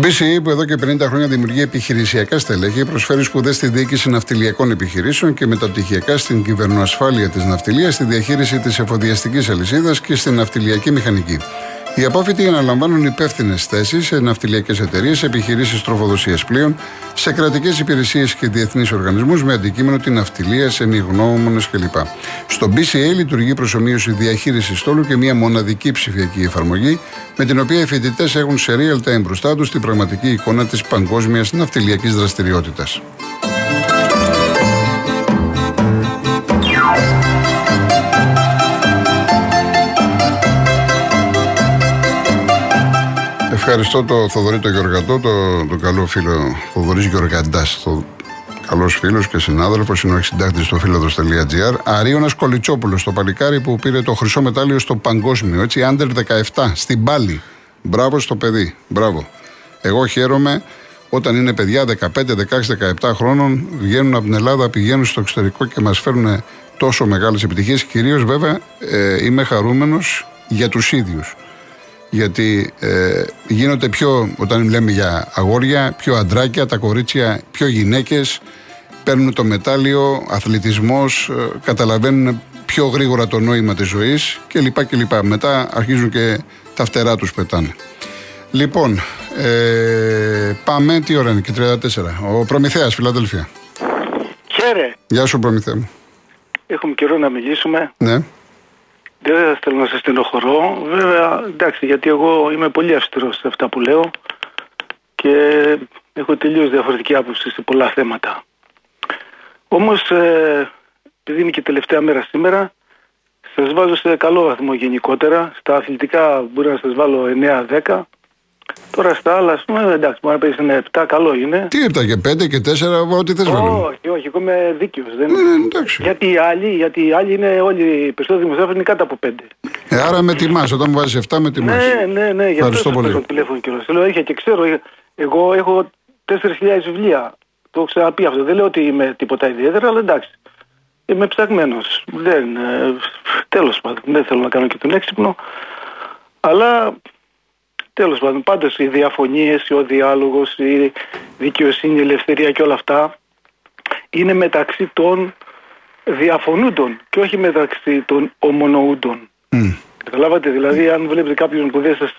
Το BCE που εδώ και 50 χρόνια δημιουργεί επιχειρησιακά στελέχη προσφέρει σπουδές στη διοίκηση ναυτιλιακών επιχειρήσεων και μεταπτυχιακά στην κυβερνοασφάλεια της ναυτιλίας, στη διαχείριση της εφοδιαστικής αλυσίδας και στην ναυτιλιακή μηχανική. Οι απόφοιτοι αναλαμβάνουν υπεύθυνες θέσεις σε ναυτιλιακές εταιρείες, επιχειρήσεις τροφοδοσίας πλοίων, σε κρατικές υπηρεσίες και διεθνείς οργανισμούς με αντικείμενο την ναυτιλία, σε μηγνώμονε κλπ. Στο BCA λειτουργεί προσωμείωση διαχείρισης στόλου και μια μοναδική ψηφιακή εφαρμογή, με την οποία οι φοιτητές έχουν σε real time μπροστά τους την πραγματική εικόνα της παγκόσμιας ναυτιλιακής δραστηριότητας. Ευχαριστώ το Θοδωρή το Γεωργατό, το, το καλό φίλο Θοδωρής Γεωργαντά, το καλός φίλος και συνάδελφος, είναι ο συντάκτη στο φίλο.gr. Αρίωνας Κολιτσόπουλος, το παλικάρι που πήρε το χρυσό μετάλλιο στο παγκόσμιο, έτσι, άντερ 17, στην Πάλη. Μπράβο στο παιδί, μπράβο. Εγώ χαίρομαι όταν είναι παιδιά 15, 16, 17 χρόνων, βγαίνουν από την Ελλάδα, πηγαίνουν στο εξωτερικό και μας φέρνουν τόσο μεγάλες επιτυχίες. Κυρίως βέβαια ε, είμαι χαρούμενος για τους ίδιους γιατί ε, γίνονται πιο, όταν λέμε για αγόρια, πιο αντράκια, τα κορίτσια πιο γυναίκες, παίρνουν το μετάλλιο, αθλητισμός, ε, καταλαβαίνουν πιο γρήγορα το νόημα της ζωής και λοιπά Μετά αρχίζουν και τα φτερά τους πετάνε. Λοιπόν, ε, πάμε, τι ώρα είναι και 34. Ο Προμηθέας, Φιλαδέλφια. Χαίρε. Γεια σου Προμηθέα μου. Έχουμε καιρό να μιλήσουμε. Ναι. Δεν θέλω να σα στενοχωρώ. Βέβαια, εντάξει, γιατί εγώ είμαι πολύ αυστηρός σε αυτά που λέω και έχω τελείως διαφορετική άποψη σε πολλά θέματα. Όμως, ε, επειδή είναι και τελευταία μέρα σήμερα, σας βάζω σε καλό βαθμό γενικότερα. Στα αθλητικά μπορεί να σας βάλω 9-10. Τώρα στα άλλα, ας πούμε, εντάξει, μπορεί να παίξει ένα 7, καλό είναι. Τι 7 και 5 και 4, ό,τι θες να Όχι, όχι, εγώ είμαι δίκαιος. Δεν... Ναι, εντάξει. Γιατί οι άλλοι, γιατί οι άλλοι είναι όλοι, οι περισσότεροι δημοσιογράφοι είναι κάτω από 5. Ε, άρα με τιμάς, όταν μου βάζεις 7 με τιμάς. Ναι, ναι, ναι, γι' αυτό πολύ. το τηλέφωνο και λέω, είχε και ξέρω, εγώ έχω 4.000 βιβλία. Το έχω ξαναπεί αυτό. Δεν λέω ότι είμαι τίποτα ιδιαίτερα, αλλά εντάξει. Είμαι ψαγμένος. Δεν. Ε, Τέλος πάντων, δεν θέλω να κάνω και τον έξυπνο. Αλλά Τέλος πάντων, πάντως οι διαφωνίες, ο διάλογος, η δικαιοσύνη, η ελευθερία και όλα αυτά είναι μεταξύ των διαφωνούντων και όχι μεταξύ των ομονοούντων. Mm. Καταλάβατε, δηλαδή, αν βλέπετε κάποιον που δεν σας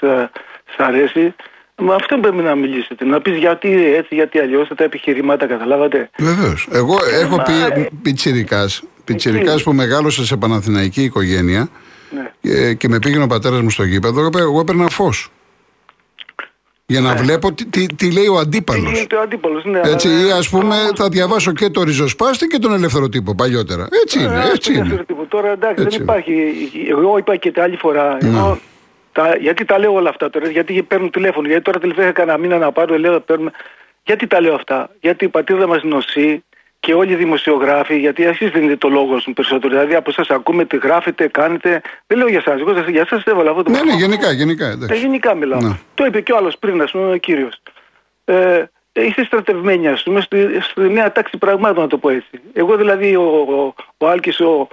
αρέσει, με αυτό πρέπει να μιλήσετε. Να πεις γιατί έτσι, γιατί αλλιώς, τα επιχειρημάτα, καταλάβατε. Βεβαίως. Εγώ έχω πει πιτσυρικά, πιτσυρικά που μεγάλωσα σε παναθηναϊκή οικογένεια ναι. και, και με πήγαινε ο πατέρας μου στο γήπεδο, εγώ έπαιρνα φως. Για να ναι. βλέπω τι, τι, τι, λέει ο αντίπαλος. Ναι, έτσι, ή ας πούμε, θα διαβάσω και το ριζοσπάστη και τον ελεύθερο τύπο παλιότερα. Έτσι είναι. Ε, έτσι είναι. Τύπο. Τώρα εντάξει, δεν υπάρχει. Εγώ είπα και την άλλη φορά. Ναι. Εγώ, τα, γιατί τα λέω όλα αυτά τώρα, γιατί παίρνουν τηλέφωνο. Γιατί τώρα τελευταία κανένα μήνα να πάρω, λέω, παίρνουμε. Γιατί τα λέω αυτά; Γιατί η πατρίδα μας νοσεί, και όλοι οι δημοσιογράφοι, γιατί εσείς δίνετε το λόγο σου περισσότερο. Δηλαδή από εσάς ακούμε τι γράφετε, κάνετε. Δεν λέω για εσάς. Εγώ για εσάς έβαλα αυτό το Ναι, ναι, γενικά, γενικά. Ε, γενικά μιλάω. Ναι. Το είπε και ο άλλος πριν, ας πούμε, ο κύριος. Ε, είστε στρατευμένοι, ας πούμε, στη, στη νέα τάξη πραγμάτων, να το πω έτσι. Εγώ δηλαδή, ο, ο, ο Άλκης, ο,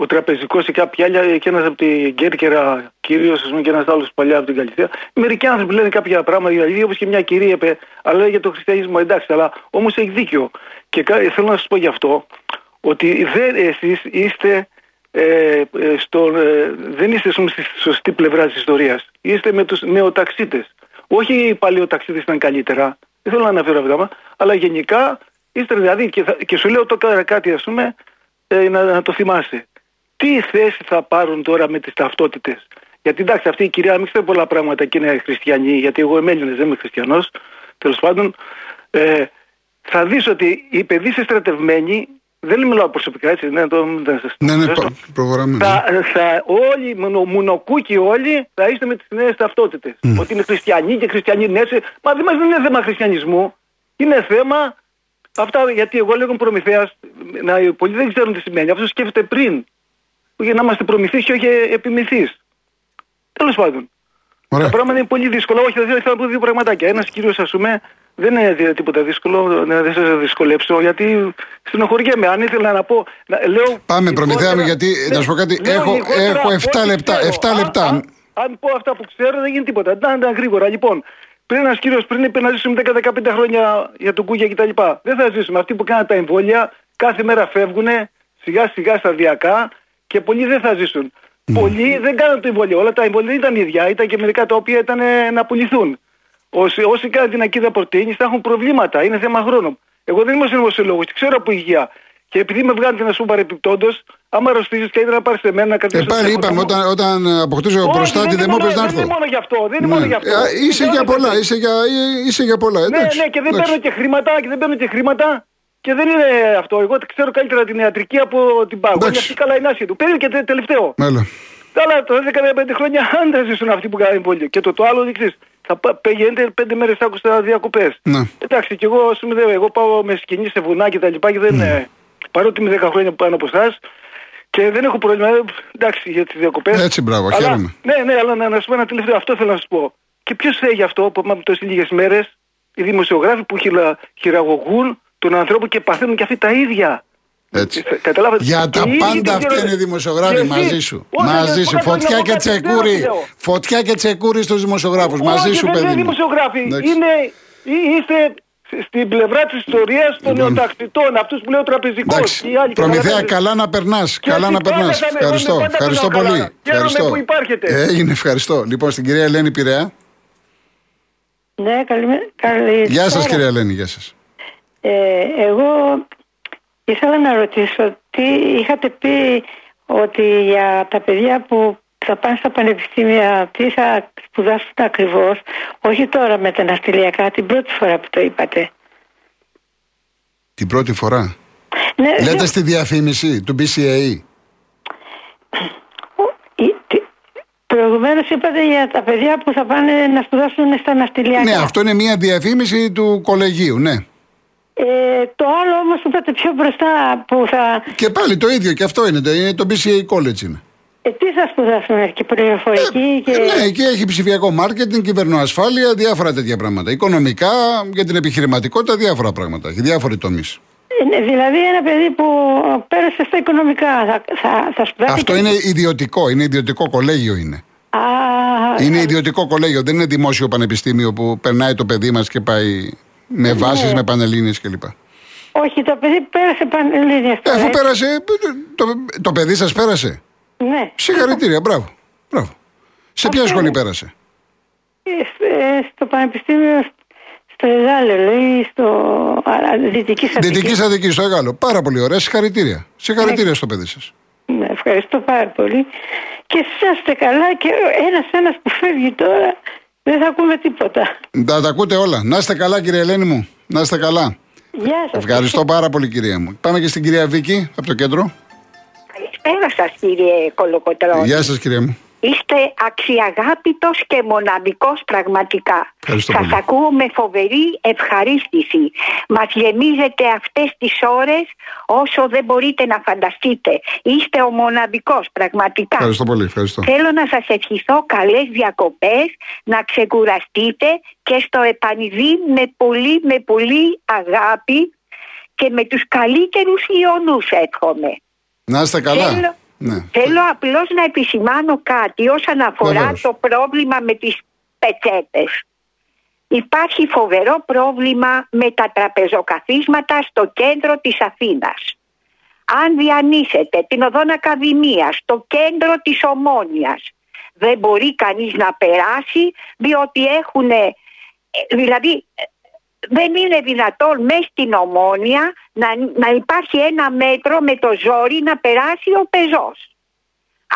ο τραπεζικός και κάποια άλλα, και ένα από την Κέρκερα κυρίως, ας πούμε, και ένας άλλος παλιά από την Καλυθέα. Μερικοί άνθρωποι λένε κάποια πράγματα, δηλαδή όπως και μια κυρία είπε, αλλά για το χριστιανισμό, εντάξει, αλλά όμως έχει δίκιο. Και θέλω να σας πω γι' αυτό, ότι δεν εσείς είστε. Ε, ε, στο, ε, δεν είστε στη σωστή πλευρά της ιστορίας. Είστε με τους νεοταξίτες. Όχι οι παλαιοταξίτες ήταν καλύτερα. Δεν θέλω να αναφέρω αυτά, αλλά γενικά είστε δηλαδή. Και, θα, και σου λέω τώρα κάτι, ας πούμε, ε, να, να το θυμάσαι τι θέση θα πάρουν τώρα με τις ταυτότητες; Γιατί εντάξει, αυτή η κυρία μην ξέρει πολλά πράγματα και είναι χριστιανή, γιατί εγώ είμαι Έλληνας, δεν είμαι χριστιανός. Τέλος πάντων, ε, θα δεις ότι οι παιδί στρατευμένοι, δεν μιλάω προσωπικά έτσι, ναι, το, δεν ναι, ναι, προχωράμε. Θα, θα, όλοι, μουνοκούκοι όλοι, θα είστε με τις νέες ταυτότητες. Mm. Ότι είναι χριστιανοί και χριστιανοί ναι, μα δεν είναι θέμα χριστιανισμού. Είναι θέμα αυτά, γιατί εγώ λέγω προμηθεία, πολλοί δεν ξέρουν τι σημαίνει. Αυτό σκέφτεται πριν για να είμαστε προμηθείς και όχι επιμηθείς. Τέλος πάντων. Ωραία. Το πράγμα είναι πολύ δύσκολο. Όχι, θέλω να πω δύο πραγματάκια. Ένας κύριος, ας πούμε, δεν είναι τίποτα δύσκολο, δεν σας δυσκολέψω, γιατί στενοχωριέμαι. Αν ήθελα να πω. Να, λέω, Πάμε, προμηθέα μου, γιατί ναι, να σου πω κάτι. Έχω, έχω 7 λεπτά. 7 λεπτά. Αν, αν, πω αυτά που ξέρω, δεν γίνει τίποτα. Να, να, γρήγορα. Λοιπόν, Πριν ένας κύριος πριν είπε να ζήσουμε 10-15 χρόνια για τον Κούγια κτλ. Δεν θα ζήσουμε. Αυτοί που κάνουν τα εμβόλια κάθε μέρα φεύγουν σιγά σιγά σταδιακά και πολλοί δεν θα ζήσουν. Mm. Πολλοί δεν κάνουν το εμβόλιο. Όλα τα εμβόλια ήταν ίδια. Ήταν και μερικά τα οποία ήταν να πουληθούν. Όσοι, όσοι κάνουν την ακίδα πρωτενη θα έχουν προβλήματα. Είναι θέμα χρόνου. Εγώ δεν είμαι συνωμοσιολόγος, ξέρω από υγεία. Και επειδή με βγάλετε να σου παρεπιπτόντω, άμα αρρωστήσει και ήθελα να πάρεις εμένα να Ε, πάλι είπαμε, όταν, όταν αποκτήσω προστάτης δεν μου να έρθω. Δεν είναι μόνο γι' αυτό. Δεν είναι ναι. μόνο γι αυτό. Ε, είσαι, για πολλά, είσαι, για, είσαι για πολλά. Ναι, ναι, και δεν παίρνω και χρήματα και δεν παίρνω και χρήματα. Και δεν είναι αυτό. Εγώ ξέρω καλύτερα την ιατρική από την πάγο. Είναι αυτή καλά η νάση του. Παίρνει και τελευταίο. Μέλα. Αλλά το 15 χρόνια αν δεν ζήσουν αυτοί που κάνουν πολύ. Και το, το άλλο δεν θα πηγαίνετε πέντε μέρες άκουσα διακοπές. Ναι. Εντάξει, και εγώ, πούμε, εγώ πάω με σκηνή σε βουνά και τα λοιπά και δεν. Ναι. Παρότι είμαι 10 χρόνια πάνω από εσάς και δεν έχω πρόβλημα. Ε, εντάξει, για τις διακοπές. Έτσι, μπράβο, αλλά, χαίρομαι. Ναι, ναι, αλλά να, να σου πω ένα τελευταίο. Αυτό θέλω να σου πω. Και ποιος θέλει αυτό που πάμε τόσε λίγες μέρες, οι δημοσιογράφοι που χειρα, χειραγωγούν τον ανθρώπο και παθαίνουν και αυτοί τα ίδια. Έτσι. Για τα πάντα αυτά είναι οι δημοσιογράφοι μαζί σου. μαζί σου. Φωτιά και τσεκούρι. Φωτιά και τσεκούρι στους δημοσιογράφους. Μαζί σου, παιδί. Δεν είναι δημοσιογράφοι. Είναι, είστε στην πλευρά της ιστορίας των λοιπόν. νεοταξιτών, αυτούς που λέει ο τραπεζικό. Προμηθέα, καλά να περνάς. Καλά να περνάς. Ευχαριστώ. Ευχαριστώ πολύ. Ευχαριστώ. που υπάρχετε. Έγινε, ευχαριστώ. Λοιπόν, στην κυρία Ελένη Πειραιά. Ναι, καλή. Γεια σας, κυρία Ελένη, γεια σας. Ε, εγώ ήθελα να ρωτήσω τι είχατε πει ότι για τα παιδιά που θα πάνε στα πανεπιστήμια, τι θα σπουδάσουν ακριβώς, όχι τώρα με τα ναυτιλιακά, την πρώτη φορά που το είπατε. Την πρώτη φορά; Ναι, Λέτε ναι. στη διαφήμιση του BCAE. Προηγουμένως είπατε για τα παιδιά που θα πάνε να σπουδάσουν στα ναυτιλιακά. Ναι, αυτό είναι μια διαφήμιση του κολεγίου, ναι. Ε, το άλλο όμως είπατε πιο μπροστά που θα. Και πάλι το ίδιο και αυτό είναι. Είναι το BCA College είναι. Ε, τι θα σπουδάσουμε, και πληροφορική ε, και. Ναι, εκεί έχει ψηφιακό μάρκετινγκ, κυβερνοασφάλεια, διάφορα τέτοια πράγματα. Οικονομικά, για την επιχειρηματικότητα, διάφορα πράγματα. Έχει διάφοροι τομείς. Ε, ναι, δηλαδή ένα παιδί που πέρασε στα οικονομικά θα, θα, θα σπουδάσει. Αυτό είναι ιδιωτικό, είναι ιδιωτικό κολέγιο είναι. Α, είναι ιδιωτικό κολέγιο, δεν είναι δημόσιο πανεπιστήμιο που περνάει το παιδί μας και πάει με βάσεις, ναι. με πανελίνε κλπ. Όχι, το παιδί πέρασε πανελίνε. Ε, αφού πέρασε, το, το παιδί σας πέρασε; Ναι. Συγχαρητήρια, μπράβο. μπράβο. Σε ποια σχολή πέρασε; Ε, ε, στο Πανεπιστήμιο στο Εγάλο, ή στο Δυτικής Αττική. Δυτικής Αττική, στο Εγάλο. Πάρα πολύ ωραία. Συγχαρητήρια. Συγχαρητήρια ναι. στο παιδί σας. Ναι, ευχαριστώ πάρα πολύ. Και είστε καλά και ένα-ένα που φεύγει τώρα δεν θα ακούμε τίποτα. Να τα ακούτε όλα. Να είστε καλά, κύριε Ελένη μου. Να είστε καλά. Γεια σας. Ευχαριστώ πάρα πολύ, κυρία μου. Πάμε και στην κυρία Βίκη από το κέντρο. Καλησπέρα σας, κύριε Κολοκοτρόνη. Γεια σας, κυρία μου. Είστε αξιαγάπητος και μοναδικός πραγματικά. Σας ακούω με φοβερή ευχαρίστηση. Μας γεμίζετε αυτές τις ώρες όσο δεν μπορείτε να φανταστείτε. Είστε ο μοναδικός πραγματικά. Ευχαριστώ πολύ. Ευχαριστώ. Θέλω να σας ευχηθώ καλές διακοπές, να ξεκουραστείτε και στο επανειδή με πολύ με πολύ αγάπη και με τους καλύτερους ιονούς εύχομαι. Να είστε καλά. Ναι. Θέλω απλώς να επισημάνω κάτι όσον αφορά το πρόβλημα με τις πετσέτες. Υπάρχει φοβερό πρόβλημα με τα τραπεζοκαθίσματα στο κέντρο της Αθήνας. Αν διανύσετε την οδόν Ακαδημίας στο κέντρο της Ομόνιας δεν μπορεί κανείς να περάσει διότι έχουν δηλαδή δεν είναι δυνατόν μέσα στην ομόνια να, να υπάρχει ένα μέτρο με το ζόρι να περάσει ο πεζός.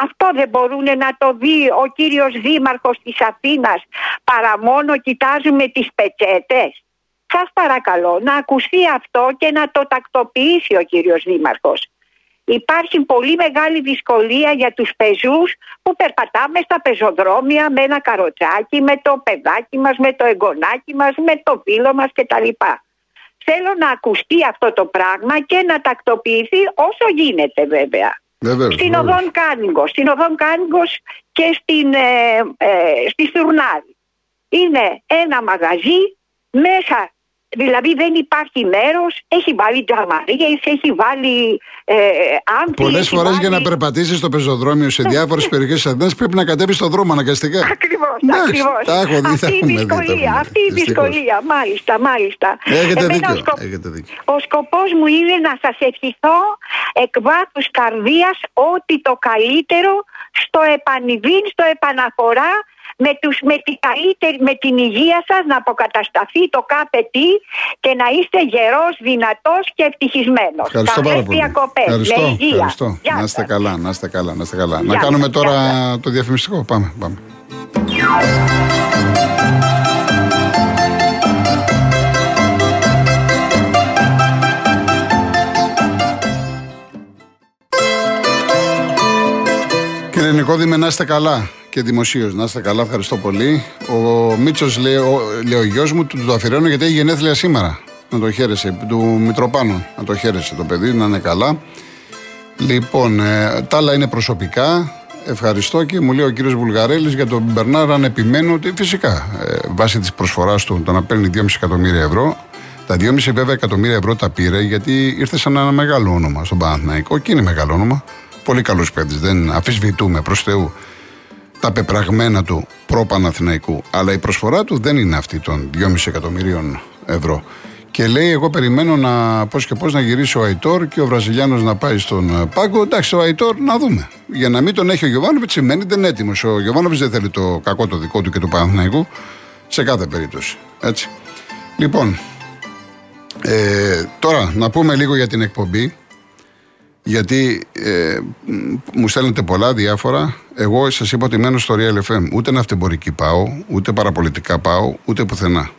Αυτό δεν μπορούν να το δει ο κύριος Δήμαρχος της Αθήνας παρά μόνο κοιτάζουμε τις πετσέτες. Σας παρακαλώ να ακουστεί αυτό και να το τακτοποιήσει ο κύριος Δήμαρχος. Υπάρχει πολύ μεγάλη δυσκολία για τους πεζούς που περπατάμε στα πεζοδρόμια με ένα καροτσάκι, με το παιδάκι μας, με το εγγονάκι μας, με το φίλο μας κτλ. Θέλω να ακουστεί αυτό το πράγμα και να τακτοποιηθεί όσο γίνεται βέβαια. Βεβαίως, στην Οδόν Κάνιγγος, στην Οδόν Κάνιγγος και στην, ε, ε, στη Στουρνάρη. Είναι ένα μαγαζί μέσα Δηλαδή δεν υπάρχει μέρος. Έχει βάλει τζαμαρίες, έχει βάλει ε, άμπλη. Πολλές φορές βάλει... για να περπατήσεις στο πεζοδρόμιο σε διάφορες περιοχές της Αθήνας πρέπει να κατέβεις στον δρόμο αναγκαστικά. Ακριβώς. Τα έχω δει, αυτή η δυσκολία. Αυτή η δυσκολία. Μάλιστα, μάλιστα. Έχετε Εμένα δίκιο. Ο, σκο... Έχετε δίκιο. ο σκοπός μου είναι να σας ευχηθώ εκ βάθους καρδίας ότι το καλύτερο στο επανειδήν, στο επαναφορά με, τους, με, την καλύτερη, με την υγεία σας να αποκατασταθεί το κάθε τι και να είστε γερός, δυνατός και ευτυχισμένος. Ευχαριστώ Καλές πάρα πολύ. διακοπές, Ευχαριστώ, με υγεία. ευχαριστώ. Γεια Να είστε σας. καλά, να είστε καλά, να είστε καλά. Γεια να σας, κάνουμε τώρα γεια το διαφημιστικό. Πάμε, πάμε. Κύριε Νικόδημε, να είστε καλά και δημοσίως. Να είστε καλά, ευχαριστώ πολύ. Ο Μίτσος λέει, ο, λέει ο γιος μου, του το αφιερώνω γιατί έχει γενέθλια σήμερα. Να το χαίρεσαι. Του Μητροπάνου. Να το χαίρεσαι το παιδί, να είναι καλά. Λοιπόν, ε, τα άλλα είναι προσωπικά. Ευχαριστώ και μου λέει ο κύριος Βουλγαρέλης για τον Μπερνάρ αν επιμένω ότι φυσικά ε, βάσει της προσφοράς του το να παίρνει 2,5 εκατομμύρια ευρώ. Τα 2,5 βέβαια εκατομμύρια ευρώ τα πήρε γιατί ήρθε σαν ένα μεγάλο όνομα στον Παναθηναϊκό και είναι μεγάλο όνομα. Πολύ καλός παίκτης. Δεν αφισβητούμε προς Θεού τα πεπραγμένα του προ-Παναθηναϊκού. Αλλά η προσφορά του δεν είναι αυτή των 2,5 εκατομμυρίων ευρώ. Και λέει: Εγώ περιμένω να πώς και πώς να γυρίσει ο Αϊτόρ και ο Βραζιλιάνος να πάει στον ε, πάγκο. Εντάξει, ο Αϊτόρ να δούμε. Για να μην τον έχει ο Γιωβάνοβιτς σημαίνει δεν είναι έτοιμος. Ο Γιωβάνοβιτς δεν θέλει το κακό το δικό του και του Παναθηναϊκού σε κάθε περίπτωση. Έτσι. Λοιπόν, ε, τώρα να πούμε λίγο για την εκπομπή. Γιατί ε, μ, μου στέλνετε πολλά διάφορα. Εγώ σας είπα ότι μένω στο Real FM. Ούτε ναυτεμπορική πάω, ούτε παραπολιτικά πάω, ούτε πουθενά.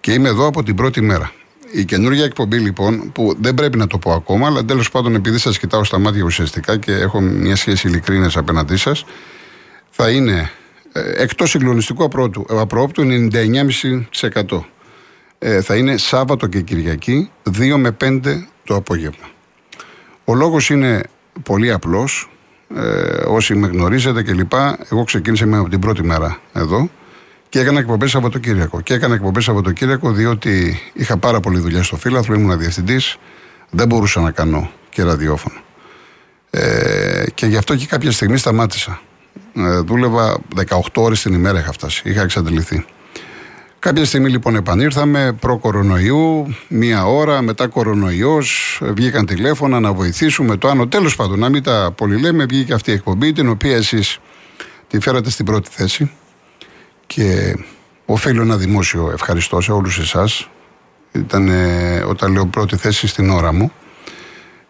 Και είμαι εδώ από την πρώτη μέρα. Η καινούργια εκπομπή λοιπόν, που δεν πρέπει να το πω ακόμα, αλλά τέλος πάντων επειδή σας κοιτάω στα μάτια ουσιαστικά και έχω μια σχέση ειλικρίνεια απέναντί σας, θα είναι ε, εκτός συγκλονιστικού απρόπτου, απρόπτου 99,5%. Ε, θα είναι Σάββατο και Κυριακή, 2 με 5 το απόγευμα. Ο λόγος είναι πολύ απλός. Ε, όσοι με γνωρίζετε κλπ. Εγώ ξεκίνησα με από την πρώτη μέρα εδώ και έκανα εκπομπές Σαββατοκύριακο. Και έκανα εκπομπές Σαββατοκύριακο διότι είχα πάρα πολλή δουλειά στο φύλαθρο, ήμουν διευθυντής, δεν μπορούσα να κάνω και ραδιόφωνο. Ε, και γι' αυτό και κάποια στιγμή σταμάτησα. Ε, δούλευα 18 ώρες την ημέρα είχα φτάσει. Είχα εξαντληθεί. Κάποια στιγμή λοιπόν επανήρθαμε προ-κορονοϊού, μία ώρα, μετά κορονοϊός, βγήκαν τηλέφωνα να βοηθήσουμε το άνω. Τέλος πάντων, να μην τα πολυλέμε, βγήκε αυτή η εκπομπή, την οποία εσείς τη φέρατε στην πρώτη θέση και οφείλω ένα δημόσιο ευχαριστώ σε όλους εσάς. Ήταν ε, όταν λέω πρώτη θέση στην ώρα μου.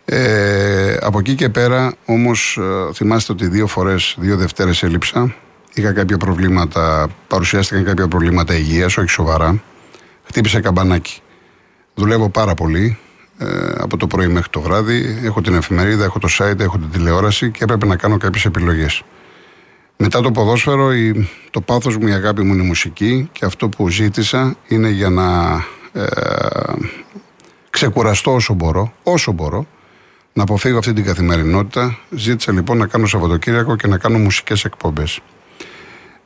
Ε, από εκεί και πέρα όμως ε, θυμάστε ότι δύο φορές, δύο Δευτέρες έλειψα Είχα κάποια προβλήματα, παρουσιάστηκαν κάποια προβλήματα υγείας, όχι σοβαρά. Χτύπησε καμπανάκι. Δουλεύω πάρα πολύ ε, από το πρωί μέχρι το βράδυ. Έχω την εφημερίδα, έχω το site, έχω την τηλεόραση και έπρεπε να κάνω κάποιες επιλογές. Μετά το ποδόσφαιρο, η, το πάθος μου, η αγάπη μου είναι η μουσική και αυτό που ζήτησα είναι για να ε, ξεκουραστώ όσο μπορώ, όσο μπορώ, να αποφύγω αυτή την καθημερινότητα. Ζήτησα λοιπόν να κάνω Σαββατοκύριακο και να κάνω μουσικές εκπομπές.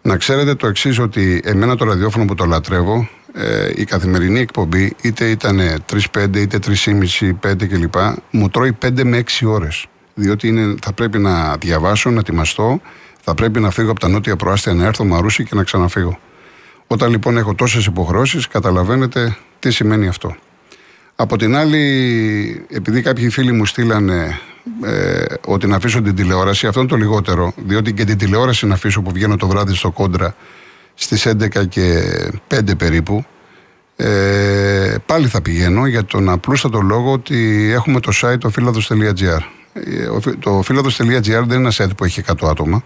Να ξέρετε το εξής, ότι εμένα το ραδιόφωνο που το λατρεύω, ε, η καθημερινή εκπομπή, είτε ήταν 3-5, είτε 3,5, 5 κλπ., μου τρώει 5 με 6 ώρες. Διότι είναι, θα πρέπει να διαβάσω, να ετοιμαστώ, θα πρέπει να φύγω από τα νότια προάστια, να έρθω Μαρούσι και να ξαναφύγω. Όταν λοιπόν έχω τόσες υποχρεώσεις, καταλαβαίνετε τι σημαίνει αυτό. Από την άλλη, επειδή κάποιοι φίλοι μου στείλανε ε, ότι να αφήσω την τηλεόραση, αυτό είναι το λιγότερο, διότι και την τηλεόραση να αφήσω που βγαίνω το βράδυ στο κόντρα στις 11 και 5 περίπου, ε, πάλι θα πηγαίνω για τον απλούστατο λόγο ότι έχουμε το site το φιλαδος.gr. Ε, Το φιλαδος.gr δεν είναι ένα site που έχει 100 άτομα,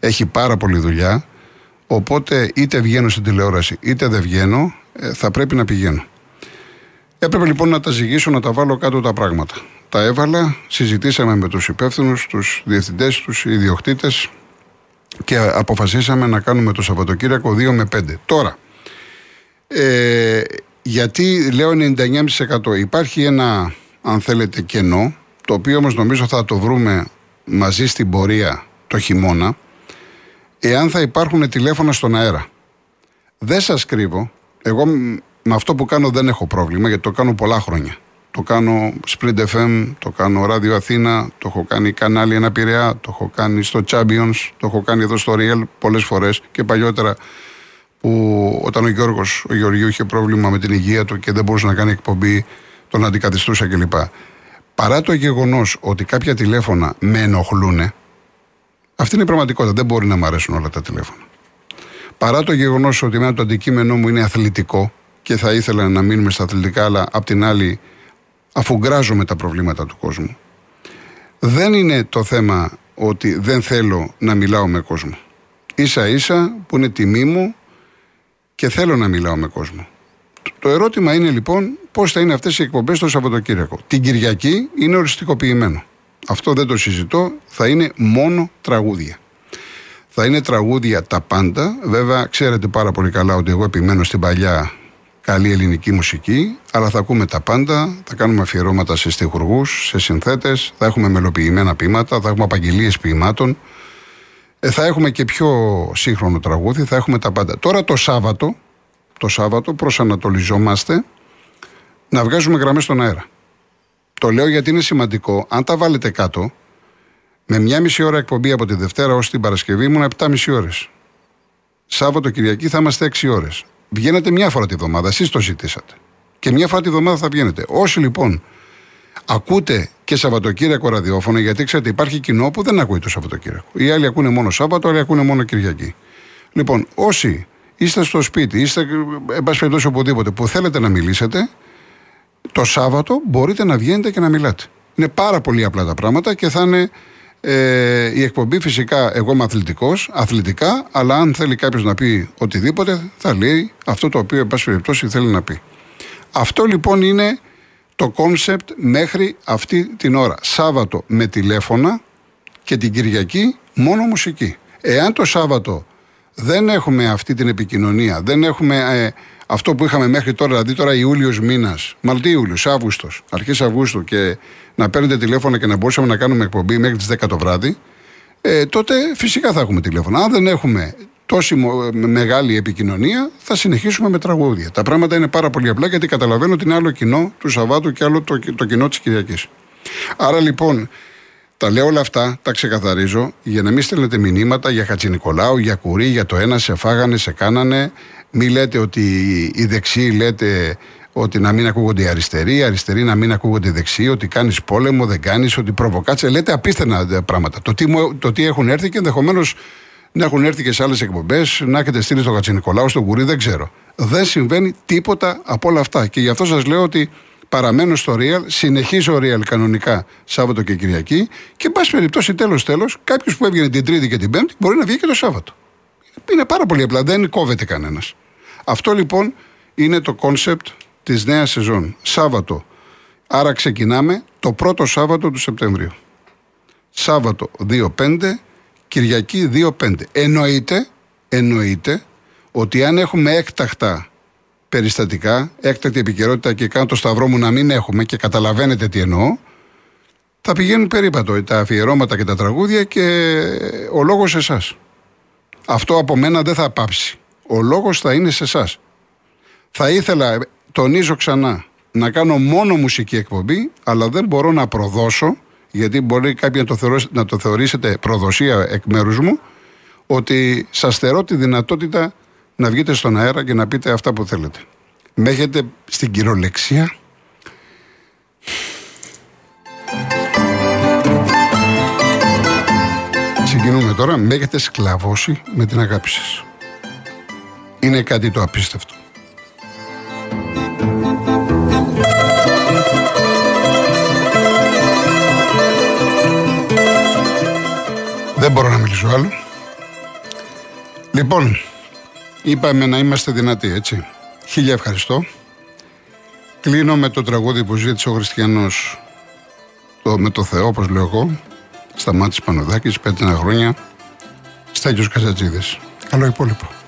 έχει πάρα πολλή δουλειά, οπότε είτε βγαίνω στην τηλεόραση είτε δεν βγαίνω, ε, θα πρέπει να πηγαίνω. Έπρεπε λοιπόν να τα ζυγίσω, να τα βάλω κάτω τα πράγματα. Τα έβαλα, συζητήσαμε με τους υπεύθυνους, τους διευθυντές, τους ιδιοκτήτες και αποφασίσαμε να κάνουμε το Σαββατοκύριακο 2 με 5. Τώρα, ε, γιατί λέω 99% υπάρχει ένα, αν θέλετε, κενό, το οποίο όμως νομίζω θα το βρούμε μαζί στην πορεία το χειμώνα, εάν θα υπάρχουν τηλέφωνα στον αέρα. Δεν σας κρύβω, εγώ με αυτό που κάνω δεν έχω πρόβλημα γιατί το κάνω πολλά χρόνια. Το κάνω Sprint FM, το κάνω Radio Αθήνα, το έχω κάνει κανάλι ένα Πειραιά, το έχω κάνει στο Champions, το έχω κάνει εδώ στο Real πολλές φορές και παλιότερα που όταν ο Γιώργος, ο Γεωργίου είχε πρόβλημα με την υγεία του και δεν μπορούσε να κάνει εκπομπή, τον αντικαθιστούσα κλπ. Παρά το γεγονός ότι κάποια τηλέφωνα με ενοχλούν, αυτή είναι η πραγματικότητα. Δεν μπορεί να μου αρέσουν όλα τα τηλέφωνα. Παρά το γεγονός ότι εμένα το αντικείμενό μου είναι αθλητικό και θα ήθελα να μείνουμε στα αθλητικά, αλλά απ' την άλλη αφού γκράζομαι τα προβλήματα του κόσμου. Δεν είναι το θέμα ότι δεν θέλω να μιλάω με κόσμο. Ίσα ίσα που είναι τιμή μου και θέλω να μιλάω με κόσμο. Το ερώτημα είναι λοιπόν πώς θα είναι αυτές οι εκπομπές το Σαββατοκύριακο. Την Κυριακή είναι οριστικοποιημένο. Αυτό δεν το συζητώ, θα είναι μόνο τραγούδια. Θα είναι τραγούδια τα πάντα. Βέβαια, ξέρετε πάρα πολύ καλά ότι εγώ επιμένω στην παλιά καλή ελληνική μουσική, αλλά θα ακούμε τα πάντα, θα κάνουμε αφιερώματα σε στιχουργούς, σε συνθέτες, θα έχουμε μελοποιημένα ποίηματα, θα έχουμε απαγγελίες ποιημάτων, ε, θα έχουμε και πιο σύγχρονο τραγούδι, θα έχουμε τα πάντα. Τώρα το Σάββατο, το Σάββατο προσανατολιζόμαστε να βγάζουμε γραμμές στον αέρα. Το λέω γιατί είναι σημαντικό, αν τα βάλετε κάτω, με μια μισή ώρα εκπομπή από τη Δευτέρα ως την Παρασκευή ήμουν 7,5 ώρες. Σάββατο Κυριακή θα είμαστε 6 ώρες. Βγαίνετε μια φορά τη βδομάδα, εσείς το ζητήσατε. Και μια φορά τη βδομάδα θα βγαίνετε. Όσοι λοιπόν ακούτε και Σαββατοκύριακο ραδιόφωνο, γιατί ξέρετε υπάρχει κοινό που δεν ακούει το Σαββατοκύριακο. Οι άλλοι ακούνε μόνο Σάββατο, άλλοι ακούνε μόνο Κυριακή. Λοιπόν, όσοι είστε στο σπίτι, είστε εν πάση περιπτώσει οπουδήποτε που θέλετε να μιλήσετε, το Σάββατο μπορείτε να βγαίνετε και να μιλάτε. Είναι πάρα πολύ απλά τα πράγματα και θα είναι ε, η εκπομπή φυσικά, εγώ είμαι αθλητικός, αθλητικά, αλλά αν θέλει κάποιος να πει οτιδήποτε, θα λέει αυτό το οποίο, εν πάση περιπτώσει, θέλει να πει. Αυτό λοιπόν είναι το concept μέχρι αυτή την ώρα. Σάββατο με τηλέφωνα και την Κυριακή μόνο μουσική. Εάν το Σάββατο δεν έχουμε αυτή την επικοινωνία, δεν έχουμε ε, αυτό που είχαμε μέχρι τώρα, δηλαδή τώρα Ιούλιος μήνας, μάλλον Ιούλιος, Αύγουστος, αρχές Αυγούστου και να παίρνετε τηλέφωνο και να μπορούσαμε να κάνουμε εκπομπή μέχρι τις 10 το βράδυ, ε, τότε φυσικά θα έχουμε τηλέφωνο. Αν δεν έχουμε τόση μεγάλη επικοινωνία, θα συνεχίσουμε με τραγούδια. Τα πράγματα είναι πάρα πολύ απλά γιατί καταλαβαίνω ότι είναι άλλο κοινό του Σαββάτου και άλλο το, το κοινό της Κυριακής. Άρα λοιπόν, τα λέω όλα αυτά, τα ξεκαθαρίζω για να μην στέλνετε μηνύματα για Χατζηνικολάου, για Κουρί, για το ένα σε φάγανε, σε κάνανε. Μην λέτε ότι οι δεξιοί λέτε ότι να μην ακούγονται οι αριστεροί, οι αριστεροί να μην ακούγονται οι δεξιοί, ότι κάνεις πόλεμο, δεν κάνεις, ότι προβοκάτσε. Λέτε απίστευτα πράγματα. Το τι, το τι έχουν έρθει και ενδεχομένως να έχουν έρθει και σε άλλες εκπομπές, να έχετε στείλει στο Κατσινικολάου, στον Κουρί, δεν ξέρω. Δεν συμβαίνει τίποτα από όλα αυτά. Και γι' αυτό σας λέω ότι παραμένω στο Real, συνεχίζω Real κανονικά Σάββατο και Κυριακή και, εν πάση περιπτώσει, τέλο-τέλο, κάποιος που έβγαινε την Τρίτη και την Πέμπτη μπορεί να βγει και το Σάββατο. Είναι πάρα πολύ απλά, δεν κόβεται κανένας. Αυτό λοιπόν είναι το concept της νέας σεζόν. Σάββατο. Άρα ξεκινάμε το πρώτο Σάββατο του Σεπτεμβρίου. Σάββατο 2-5, Κυριακή 2-5. Εννοείται, εννοείται ότι αν έχουμε έκτακτα περιστατικά, έκτακτη επικαιρότητα και κάνω το σταυρό μου να μην έχουμε και καταλαβαίνετε τι εννοώ, θα πηγαίνουν περίπατο τα αφιερώματα και τα τραγούδια και ο λόγος σε εσάς. Αυτό από μένα δεν θα πάψει. Ο λόγος θα είναι σε εσάς. Θα ήθελα τονίζω ξανά, να κάνω μόνο μουσική εκπομπή, αλλά δεν μπορώ να προδώσω, γιατί μπορεί κάποιοι να το, να το θεωρήσετε προδοσία εκ μέρους μου, ότι σας θερώ τη δυνατότητα να βγείτε στον αέρα και να πείτε αυτά που θέλετε. Με έχετε στην κυριολεξία; Συγκινούμε τώρα, με έχετε σκλαβώσει με την αγάπη σας. Είναι κάτι το απίστευτο. Δεν μπορώ να μιλήσω άλλο. Λοιπόν, είπαμε να είμαστε δυνατοί, έτσι. Χίλια ευχαριστώ. Κλείνω με το τραγούδι που ζήτησε ο Χριστιανός το, με το Θεό, όπως λέω εγώ, Σταμάτης Πανοδάκης, πέντε χρόνια, Στάγιος Καζατζίδης. Καλό υπόλοιπο.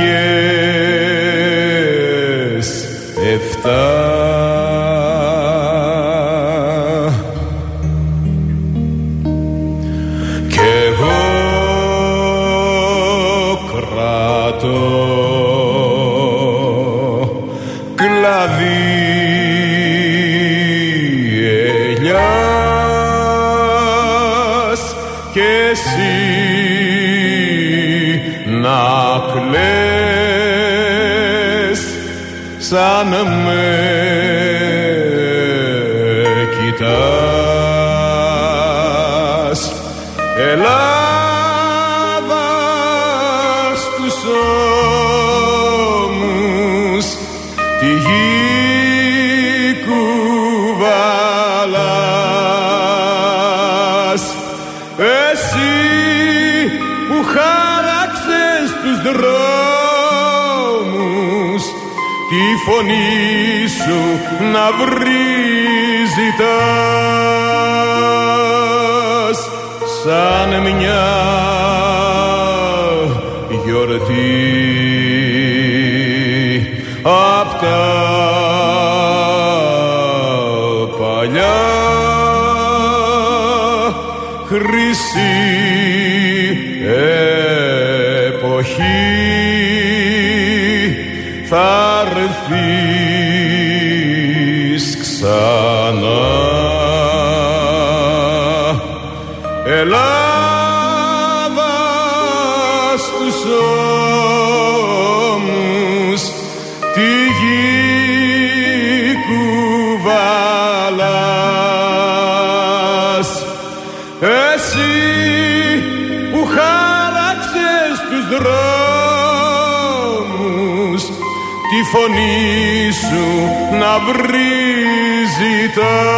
you. Ώμους τη γη κουβαλάς. Εσύ που χάραξες τους δρόμους τη φωνή σου να βρει ζητάς σαν μια γιορτή. Απ' τα παλιά χρυσή εποχή θα έρθεις τη